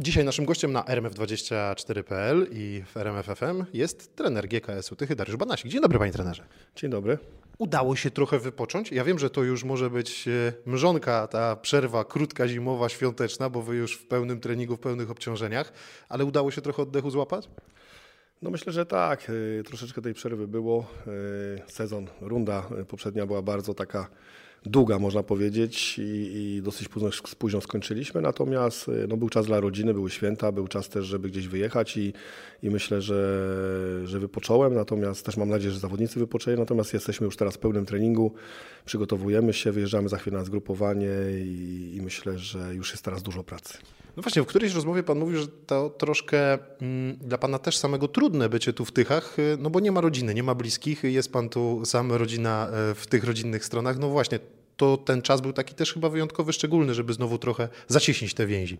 Dzisiaj naszym gościem na rmf24.pl i w RMFFM jest trener GKS-u Tychy Dariusz Banasik. Dzień dobry panie trenerze. Dzień dobry. Udało się trochę wypocząć. Ja wiem, że to już może być e, mrzonka, ta przerwa krótka, zimowa, świąteczna, bo wy już w pełnym treningu, w pełnych obciążeniach, ale udało się trochę oddechu złapać? No myślę, że tak. Y, troszeczkę tej przerwy było. Y, sezon, runda poprzednia była bardzo taka długa, można powiedzieć, i, i dosyć późno, późno, skończyliśmy. Natomiast y, no, był czas dla rodziny, były święta, był czas też, żeby gdzieś wyjechać i, i myślę, że, że wypocząłem. Natomiast też mam nadzieję, że zawodnicy wypoczęli. Natomiast jesteśmy już teraz w pełnym treningu, przygotowujemy się, wyjeżdżamy za chwilę na zgrupowanie i, i myślę, że już jest teraz dużo pracy. No właśnie, w którejś rozmowie Pan mówił, że to troszkę mm, dla Pana też samego trudne bycie tu w Tychach, y, no bo nie ma rodziny, nie ma bliskich, jest Pan tu sam, rodzina y, w tych rodzinnych stronach. No właśnie, to ten czas był taki też chyba wyjątkowy, szczególny, żeby znowu trochę zacieśnić te więzi.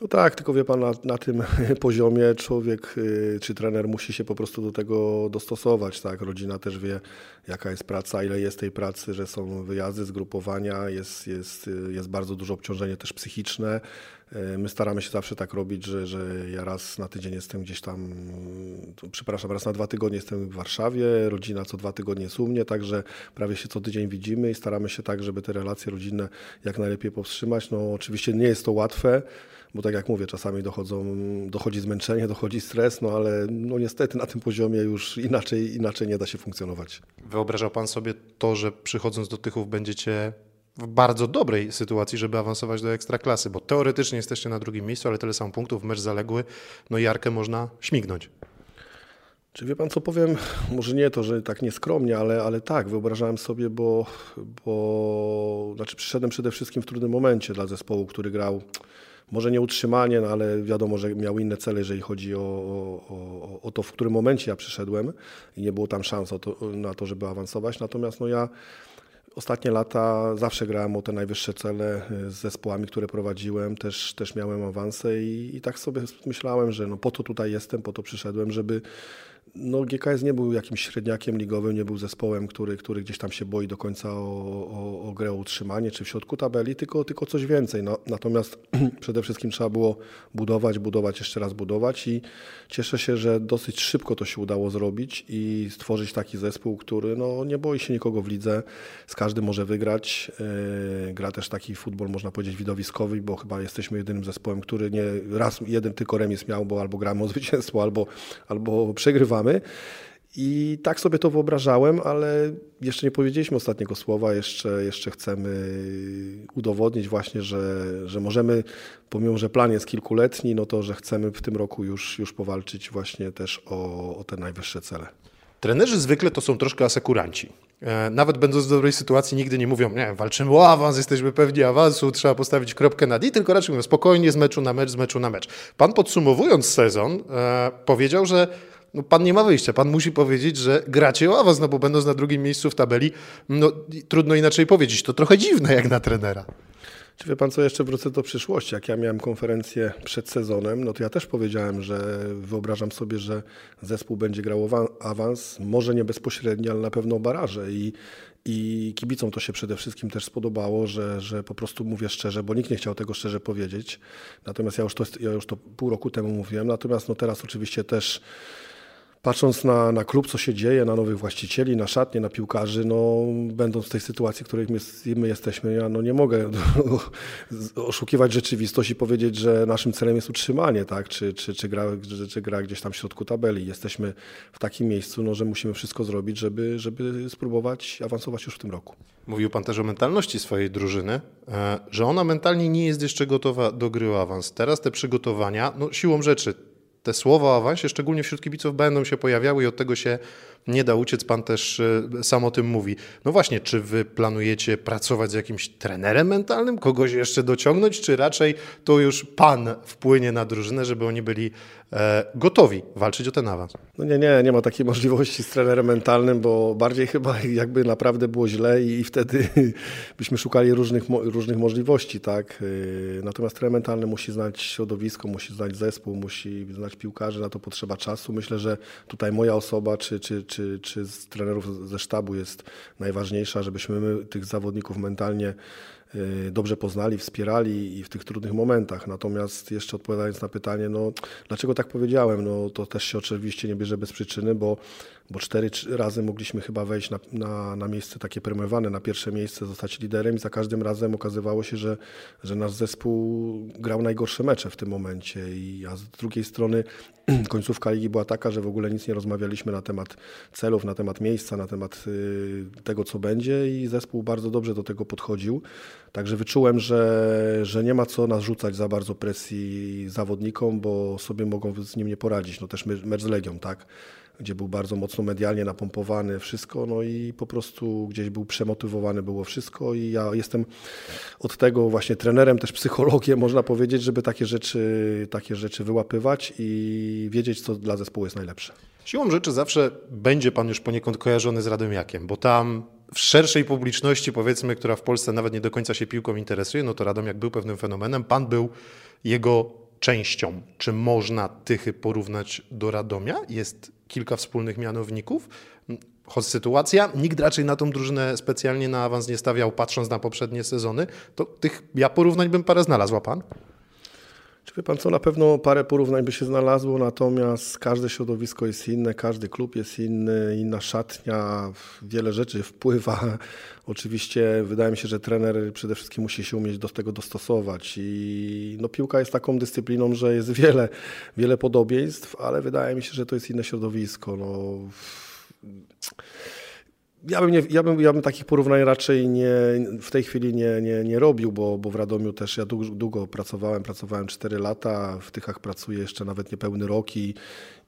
No tak, tylko wie pan, na, na, tym poziomie człowiek y, czy trener musi się po prostu do tego dostosować. Tak? Rodzina też wie, jaka jest praca, ile jest tej pracy, że są wyjazdy, zgrupowania, jest, jest, y, jest bardzo duże obciążenie też psychiczne. Y, my staramy się zawsze tak robić, że, że ja raz na tydzień jestem gdzieś tam, przepraszam, raz na dwa tygodnie jestem w Warszawie, rodzina co dwa tygodnie jest u mnie, także prawie się co tydzień widzimy i staramy się tak, żeby te relacje rodzinne jak najlepiej powstrzymać. No oczywiście nie jest to łatwe, bo tak jak mówię, czasami dochodzą, dochodzi zmęczenie, dochodzi stres, no ale no niestety na tym poziomie już inaczej, inaczej nie da się funkcjonować. Wyobrażał Pan sobie to, że przychodząc do Tychów będziecie w bardzo dobrej sytuacji, żeby awansować do ekstraklasy, bo teoretycznie jesteście na drugim miejscu, ale tyle samo punktów, mecz zaległy, no i Jarkę można śmignąć. Czy wie pan co powiem? Może nie to, że tak nieskromnie, ale, ale tak, wyobrażałem sobie, bo, bo znaczy przyszedłem przede wszystkim w trudnym momencie dla zespołu, który grał może nie utrzymanie, no ale wiadomo, że miał inne cele, jeżeli chodzi o, o, o to, w którym momencie ja przyszedłem i nie było tam szans to, na to, żeby awansować. Natomiast no ja ostatnie lata zawsze grałem o te najwyższe cele z zespołami, które prowadziłem, też, też miałem awanse i, i tak sobie myślałem, że no po to tutaj jestem, po to przyszedłem, żeby no, GKS nie był jakimś średniakiem ligowym, nie był zespołem, który, który gdzieś tam się boi do końca o, o, o grę o utrzymanie czy w środku tabeli, tylko, tylko coś więcej. No, natomiast przede wszystkim trzeba było budować, budować, jeszcze raz budować i cieszę się, że dosyć szybko to się udało zrobić i stworzyć taki zespół, który no, nie boi się nikogo w lidze, z każdym może wygrać. Yy, gra też taki futbol, można powiedzieć, widowiskowy, bo chyba jesteśmy jedynym zespołem, który nie raz jeden tylko remis miał, bo albo gramy o zwycięstwo, albo, albo przegrywamy mamy. I tak sobie to wyobrażałem, ale jeszcze nie powiedzieliśmy ostatniego słowa, jeszcze, jeszcze chcemy udowodnić właśnie, że, że możemy, pomimo że plan jest kilkuletni, no to że chcemy w tym roku już, już powalczyć właśnie też o, o te najwyższe cele. Trenerzy zwykle to są troszkę asekuranci. E, nawet będąc w dobrej sytuacji, nigdy nie mówią, nie walczymy o awans, jesteśmy pewni awansu, trzeba postawić kropkę nad i, tylko raczej mówią spokojnie z meczu na mecz, z meczu na mecz. Pan podsumowując sezon e, powiedział, że no pan nie ma wyjścia. Pan musi powiedzieć, że gracie o awans, no bo będąc na drugim miejscu w tabeli, no trudno inaczej powiedzieć. To trochę dziwne jak na trenera. Czy wie pan co, jeszcze wrócę do przyszłości. Jak ja miałem konferencję przed sezonem, no to ja też powiedziałem, że wyobrażam sobie, że zespół będzie grał awans, może nie bezpośrednio, ale na pewno baraże i i kibicom to się przede wszystkim też spodobało, że, że po prostu mówię szczerze, bo nikt nie chciał tego szczerze powiedzieć. Natomiast ja już to, ja już to pół roku temu mówiłem. Natomiast no teraz oczywiście też patrząc na, na klub, co się dzieje, na nowych właścicieli, na szatnie, na piłkarzy, no, będąc w tej sytuacji, w której my, my jesteśmy, ja no, nie mogę oszukiwać rzeczywistość i powiedzieć, że naszym celem jest utrzymanie, tak? czy, czy, czy, gra, czy, czy gra gdzieś tam w środku tabeli. Jesteśmy w takim miejscu, no, że musimy wszystko zrobić, żeby, żeby spróbować awansować już w tym roku. Mówił Pan też o mentalności swojej drużyny, e, że ona mentalnie nie jest jeszcze gotowa do gry o awans. Teraz te przygotowania, no siłą rzeczy, te słowa o awansie, szczególnie wśród kibiców, będą się pojawiały i od tego się nie da uciec. Pan też e, sam o tym mówi. No właśnie, czy wy planujecie pracować z jakimś trenerem mentalnym, kogoś jeszcze dociągnąć, czy raczej to już pan wpłynie na drużynę, żeby oni byli e, gotowi walczyć o ten awans? No nie, nie, nie ma takiej możliwości z trenerem mentalnym, bo bardziej chyba jakby naprawdę było źle i wtedy byśmy szukali różnych, różnych możliwości, tak. E, natomiast trener mentalny musi znać środowisko, musi znać zespół, musi znać piłkarzy, na to potrzeba czasu. Myślę, że tutaj moja osoba, czy, czy, czy, czy z trenerów ze sztabu jest najważniejsza, żebyśmy my tych zawodników mentalnie y, dobrze poznali, wspierali i w tych trudnych momentach. Natomiast jeszcze odpowiadając na pytanie, no dlaczego tak powiedziałem, no to też się oczywiście nie bierze bez przyczyny, bo, bo cztery razy mogliśmy chyba wejść na, na, na miejsce takie premiowane, na pierwsze miejsce, zostać liderem i za każdym razem okazywało się, że, że nasz zespół grał najgorsze mecze w tym momencie. I, a z drugiej strony końcówka ligi była taka, że w ogóle nic nie rozmawialiśmy na temat celów, na temat miejsca, na temat y, tego, co będzie i zespół bardzo dobrze do tego podchodził. Także wyczułem, że, że nie ma co narzucać za bardzo presji zawodnikom, bo sobie mogą z nim nie poradzić. No też mecz z Legią, tak? Gdzie był bardzo mocno medialnie napompowany wszystko, no i po prostu gdzieś był przemotywowany było wszystko i ja jestem od tego właśnie trenerem, też psychologiem, można powiedzieć, żeby takie rzeczy, takie rzeczy wyłapywać i wiedzieć, co dla zespołu jest najlepsze. Siłą rzeczy zawsze będzie pan już poniekąd kojarzony z Radomiakiem, bo tam w szerszej publiczności, powiedzmy, która w Polsce nawet nie do końca się piłką interesuje, no to Radomiak był pewnym fenomenem. Pan był jego częścią. Czy można Tychy porównać do Radomia? Jest kilka wspólnych mianowników. Choć sytuacja, nikt raczej na tą drużynę specjalnie na awans nie stawiał, patrząc na poprzednie sezony, to tych ja porównań bym parę znalazł, a pan? Czy wie pan co, na pewno parę porównań by się znalazło, natomiast każde środowisko jest inne, każdy klub jest inny, inna szatnia, wiele rzeczy wpływa. Oczywiście wydaje mi się, że trener przede wszystkim musi się umieć do tego dostosować i no, piłka jest taką dyscypliną, że jest wiele, wiele podobieństw, ale wydaje mi się, że to jest inne środowisko. No, ja bym, nie, ja, bym, ja bym takich porównań raczej nie, w tej chwili nie, nie, nie robił, bo, bo w Radomiu też ja długo, długo pracowałem, pracowałem 4 lata, w Tychach pracuję jeszcze nawet niepełny rok i,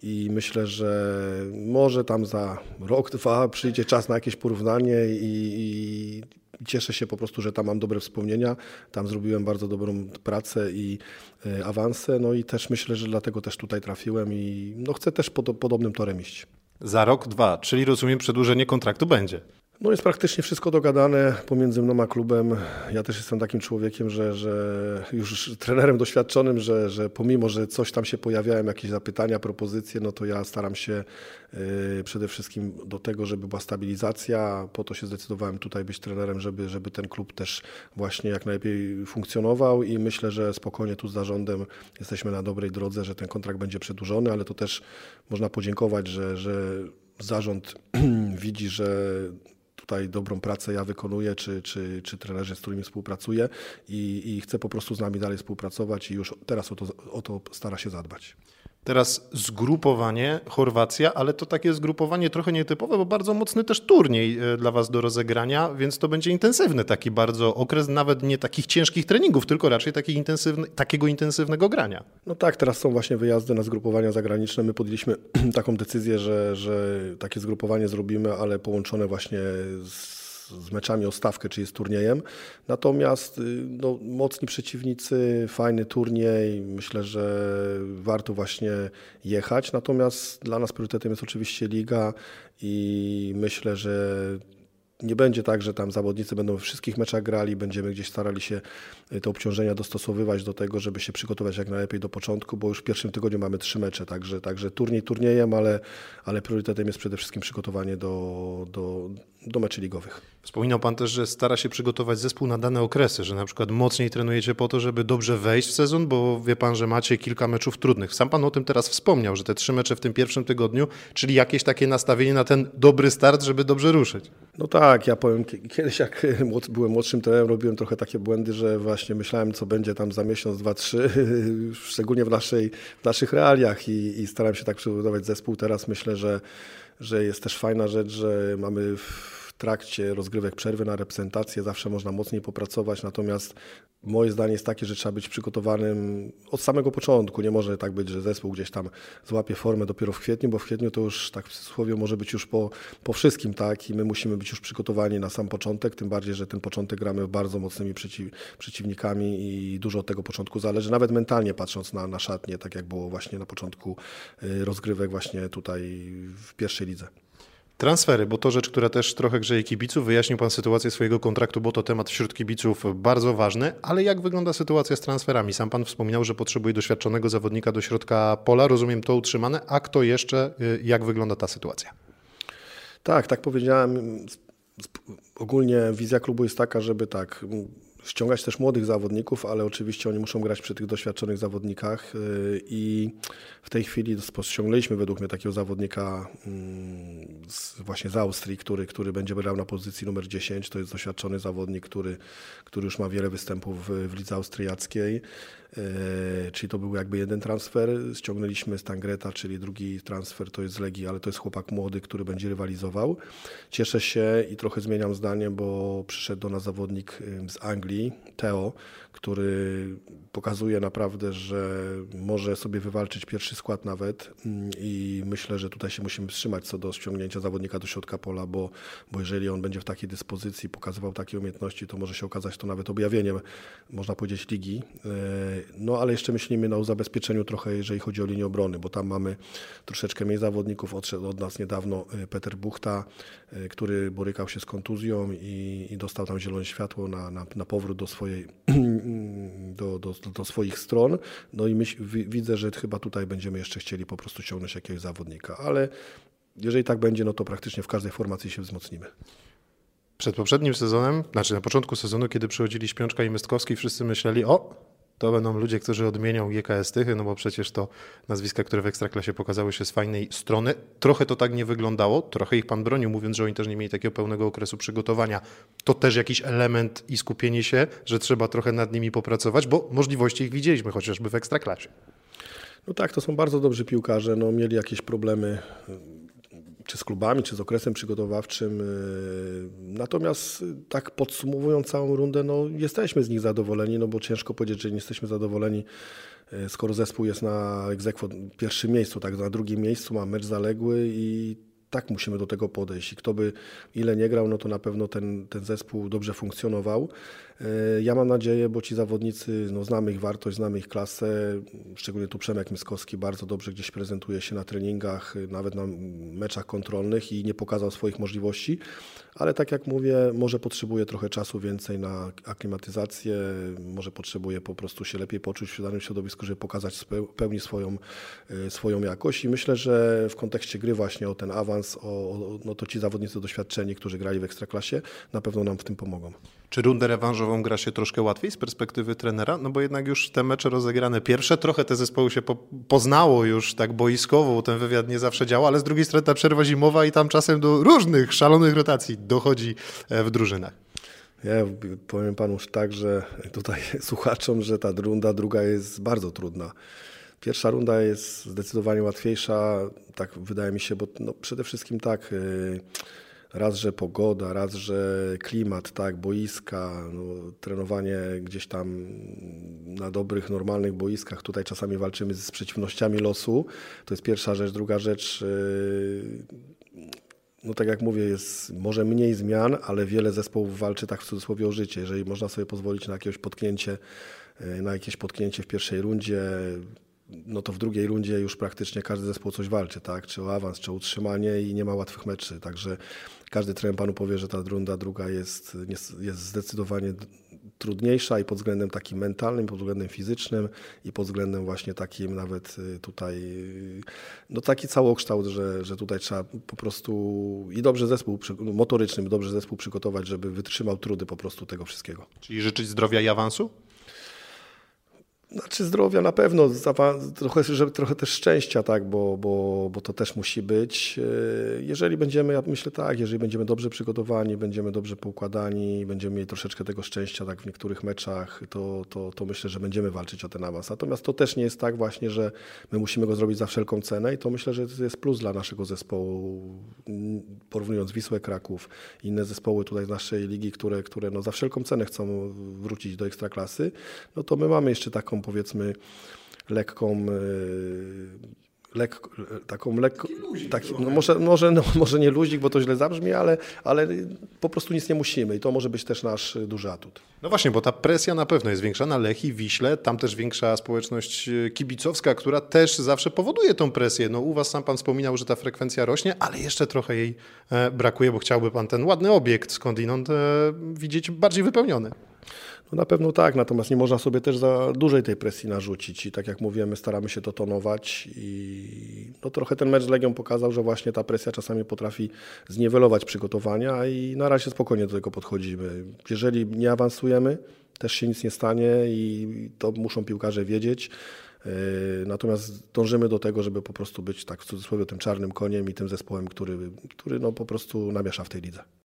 i myślę, że może tam za rok, dwa przyjdzie czas na jakieś porównanie i, i cieszę się po prostu, że tam mam dobre wspomnienia, tam zrobiłem bardzo dobrą pracę i y, awansę, no i też myślę, że dlatego też tutaj trafiłem i no chcę też pod, podobnym torem iść. Za rok, dwa, czyli rozumiem, przedłużenie kontraktu będzie. No jest praktycznie wszystko dogadane pomiędzy mną a klubem. Ja też jestem takim człowiekiem, że, że już trenerem doświadczonym, że, że pomimo, że coś tam się pojawiają, jakieś zapytania, propozycje, no to ja staram się yy, przede wszystkim do tego, żeby była stabilizacja. Po to się zdecydowałem tutaj być trenerem, żeby, żeby ten klub też właśnie jak najlepiej funkcjonował i myślę, że spokojnie tu z zarządem jesteśmy na dobrej drodze, że ten kontrakt będzie przedłużony, ale to też można podziękować, że, że zarząd widzi, że tutaj dobrą pracę ja wykonuję, czy, czy, czy trenerzy, z którymi współpracuję i, i chce po prostu z nami dalej współpracować i już teraz o to, o to stara się zadbać. Teraz zgrupowanie Chorwacja, ale to takie zgrupowanie trochę nietypowe, bo bardzo mocny też turniej e, dla Was do rozegrania, więc to będzie intensywny taki bardzo okres, nawet nie takich ciężkich treningów, tylko raczej taki intensywny, takiego intensywnego grania. No tak, teraz są właśnie wyjazdy na zgrupowania zagraniczne. My podjęliśmy taką decyzję, że, że takie zgrupowanie zrobimy, ale połączone właśnie z z meczami o stawkę, czyli z turniejem. Natomiast y, no, mocni przeciwnicy, fajny turniej, myślę, że warto właśnie jechać. Natomiast dla nas priorytetem jest oczywiście liga i myślę, że nie będzie tak, że tam zawodnicy będą we wszystkich meczach grali, będziemy gdzieś starali się y, te obciążenia dostosowywać do tego, żeby się przygotować jak najlepiej do początku, bo już w pierwszym tygodniu mamy trzy mecze, także, także turniej turniejem, ale, ale priorytetem jest przede wszystkim przygotowanie do, do, do meczy ligowych. Wspominał Pan też, że stara się przygotować zespół na dane okresy, że na przykład mocniej trenujecie po to, żeby dobrze wejść w sezon, bo wie Pan, że macie kilka meczów trudnych. Sam Pan o tym teraz wspomniał, że te trzy mecze w tym pierwszym tygodniu, czyli jakieś takie nastawienie na ten dobry start, żeby dobrze ruszyć. No tak, ja powiem, kiedyś jak byłem młodszym trenerem, robiłem trochę takie błędy, że właśnie myślałem, co będzie tam za miesiąc, dwa, trzy, szczególnie w, naszej, w naszych realiach i, i starałem się tak przygotować zespół. Teraz myślę, że że jest też fajna rzecz, że mamy w trakcie rozgrywek przerwy na reprezentację, zawsze można mocniej popracować, natomiast moje zdanie jest takie, że trzeba być przygotowanym od samego początku. Nie może tak być, że zespół gdzieś tam złapie formę dopiero w kwietniu, bo w kwietniu to już tak w cudzysłowie może być już po, po wszystkim, tak? I my musimy być już przygotowani na sam początek, tym bardziej, że ten początek gramy bardzo mocnymi przeciw, przeciwnikami i dużo od tego początku zależy, nawet mentalnie patrząc na, na tak jak było właśnie na początku y, rozgrywek właśnie tutaj w pierwszej lidze. Transfery, bo to rzecz, która też trochę grzeje kibiców. Wyjaśnił Pan sytuację swojego kontraktu, bo to temat wśród kibiców bardzo ważny, ale jak wygląda sytuacja z transferami? Sam Pan wspominał, że potrzebuje doświadczonego zawodnika do środka pola. Rozumiem to utrzymane. A kto jeszcze? Y, jak wygląda ta sytuacja? Tak, tak powiedziałem. Ogólnie wizja klubu jest taka, żeby tak ściągać też młodych zawodników, ale oczywiście oni muszą grać przy tych doświadczonych zawodnikach y, i w tej chwili ściągnęliśmy według mnie takiego zawodnika mm, z, właśnie z Austrii, który, który będzie grał na pozycji numer 10. To jest doświadczony zawodnik, który, który już ma wiele występów w, w lidze austriackiej. E, czyli to był jakby jeden transfer. Ściągnęliśmy Stangreta, czyli drugi transfer to jest z Legii, ale to jest chłopak młody, który będzie rywalizował. Cieszę się i trochę zmieniam zdanie, bo przyszedł do nas zawodnik z Anglii, Teo, który pokazuje naprawdę, że może sobie wywalczyć pierwszy skład nawet mm, i myślę, że tutaj się musimy wstrzymać co do ściągnięcia zawodnika do środka pola, bo, bo jeżeli on będzie w takiej dyspozycji, pokazywał takie umiejętności, to może się okazać to nawet objawieniem, można powiedzieć, ligi. No ale jeszcze myślimy o zabezpieczeniu trochę, jeżeli chodzi o linię obrony, bo tam mamy troszeczkę mniej zawodników. Odszedł od nas niedawno e, Peter Buchta, e, który borykał się z kontuzją i, i dostał tam zielone światło na, na, na powrót do swojej do, do, do swoich stron. No i myśl, widzę, że chyba tutaj będziemy jeszcze chcieli po prostu ciągnąć jakiegoś zawodnika, ale jeżeli tak będzie, no to praktycznie w każdej formacji się wzmocnimy. Przed poprzednim sezonem, znaczy na początku sezonu, kiedy przychodzili Śpiączka i Mystkowski, wszyscy myśleli, o, to będą ludzie, którzy odmienią GKS Tychy, no bo przecież to nazwiska, które w Ekstraklasie pokazały się z fajnej strony. Trochę to tak nie wyglądało, trochę ich pan bronił, mówiąc, że oni też nie mieli takiego pełnego okresu przygotowania. To też jakiś element i skupienie się, że trzeba trochę nad nimi popracować, bo możliwości ich widzieliśmy chociażby w Ekstraklasie. No tak, to są bardzo dobrzy piłkarze, no mieli jakieś problemy czy z klubami, czy z okresem przygotowawczym. Y, natomiast y, tak podsumowując całą rundę, no jesteśmy z nich zadowoleni, no bo ciężko powiedzieć, że nie jesteśmy zadowoleni, y, skoro zespół jest na egzekwo pierwszym miejscu, tak na drugim miejscu, ma mecz zaległy i tak musimy do tego podejść. I kto by ile nie grał, no to na pewno ten, ten zespół dobrze funkcjonował. E, ja mam nadzieję, bo ci zawodnicy, no znamy ich wartość, znamy ich klasę, szczególnie tu Przemek Myskowski bardzo dobrze gdzieś prezentuje się na treningach, nawet na meczach kontrolnych i nie pokazał swoich możliwości, ale tak jak mówię, może potrzebuje trochę czasu więcej na aklimatyzację, może potrzebuje po prostu się lepiej poczuć w danym środowisku, żeby pokazać w pełni swoją, e, swoją jakość. I myślę, że w kontekście gry właśnie o ten awans, o, no to ci zawodnicy doświadczeni, którzy grali w Ekstraklasie, na pewno nam w tym pomogą. Czy rundę rewanżową gra się troszkę łatwiej z perspektywy trenera? No bo jednak już te mecze rozegrane pierwsze, trochę te zespoły się po, poznało już tak boiskowo, ten wywiad nie zawsze działa, ale z drugiej strony ta przerwa zimowa i tam czasem do różnych szalonych rotacji dochodzi e, w drużynach. Ja powiem panu tak, że tutaj słuchaczom, że ta runda druga jest bardzo trudna. Pierwsza runda jest zdecydowanie łatwiejsza, tak wydaje mi się, bo no przede wszystkim tak. Yy, raz, że pogoda, raz, że klimat, tak, boiska, no, trenowanie gdzieś tam na dobrych, normalnych boiskach. Tutaj czasami walczymy z przeciwnościami losu. To jest pierwsza rzecz. Druga rzecz, yy, no tak jak mówię, jest może mniej zmian, ale wiele zespołów walczy tak w cudzysłowie o życie. Jeżeli można sobie pozwolić na jakieś potknięcie, yy, na jakieś potknięcie w pierwszej rundzie, no to w drugiej rundzie już praktycznie każdy zespół coś walczy, tak? Czy o awans, czy o utrzymanie i nie ma łatwych meczy. Także każdy trener panu powie, że ta runda druga jest, jest zdecydowanie trudniejsza i pod względem takim mentalnym, pod względem fizycznym i pod względem właśnie takim nawet y, tutaj, y, no taki całokształt, że, że tutaj trzeba po prostu i dobrze zespół motoryczny, dobrze zespół przygotować, żeby wytrzymał trudy po prostu tego wszystkiego. Czyli życzyć zdrowia i awansu? Znaczy zdrowia na pewno, trochę, żeby trochę też szczęścia, tak, bo, bo, bo to też musi być. E, jeżeli będziemy, ja myślę tak, jeżeli będziemy dobrze przygotowani, będziemy dobrze poukładani, będziemy mieli troszeczkę tego szczęścia tak w niektórych meczach, to, to, to myślę, że będziemy walczyć o ten awans. Natomiast to też nie jest tak właśnie, że my musimy go zrobić za wszelką cenę i to myślę, że to jest plus dla naszego zespołu, porównując Wisłę Kraków, inne zespoły tutaj z naszej ligi, które, które no za wszelką cenę chcą wrócić do ekstraklasy, no to my mamy jeszcze taką powiedzmy lekką e, Lek, taką lekko, taki, no może, może, no może nie luzik, bo to źle zabrzmi, ale, ale po prostu nic nie musimy i to może być też nasz duży atut. No właśnie, bo ta presja na pewno jest większa na Lechi, Wiśle, tam też większa społeczność e, kibicowska, która też zawsze powoduje tą presję. No u Was sam Pan wspominał, że ta frekwencja rośnie, ale jeszcze trochę jej e, brakuje, bo chciałby Pan ten ładny obiekt skądinąd widzieć bardziej wypełniony. No na pewno tak, natomiast nie można sobie też za dużej tej presji narzucić i tak jak mówiłem, my staramy się to tonować i no trochę ten mecz z Legią pokazał, że właśnie ta presja czasami potrafi zniwelować przygotowania i na razie spokojnie do tego podchodzimy. Jeżeli nie awansujemy, też się nic nie stanie i to muszą piłkarze wiedzieć. Yy, Natomiast dążymy do tego, żeby po prostu być tak w cudzysłowie tym czarnym koniem i tym zespołem, który, który no po prostu namiesza w tej lidze.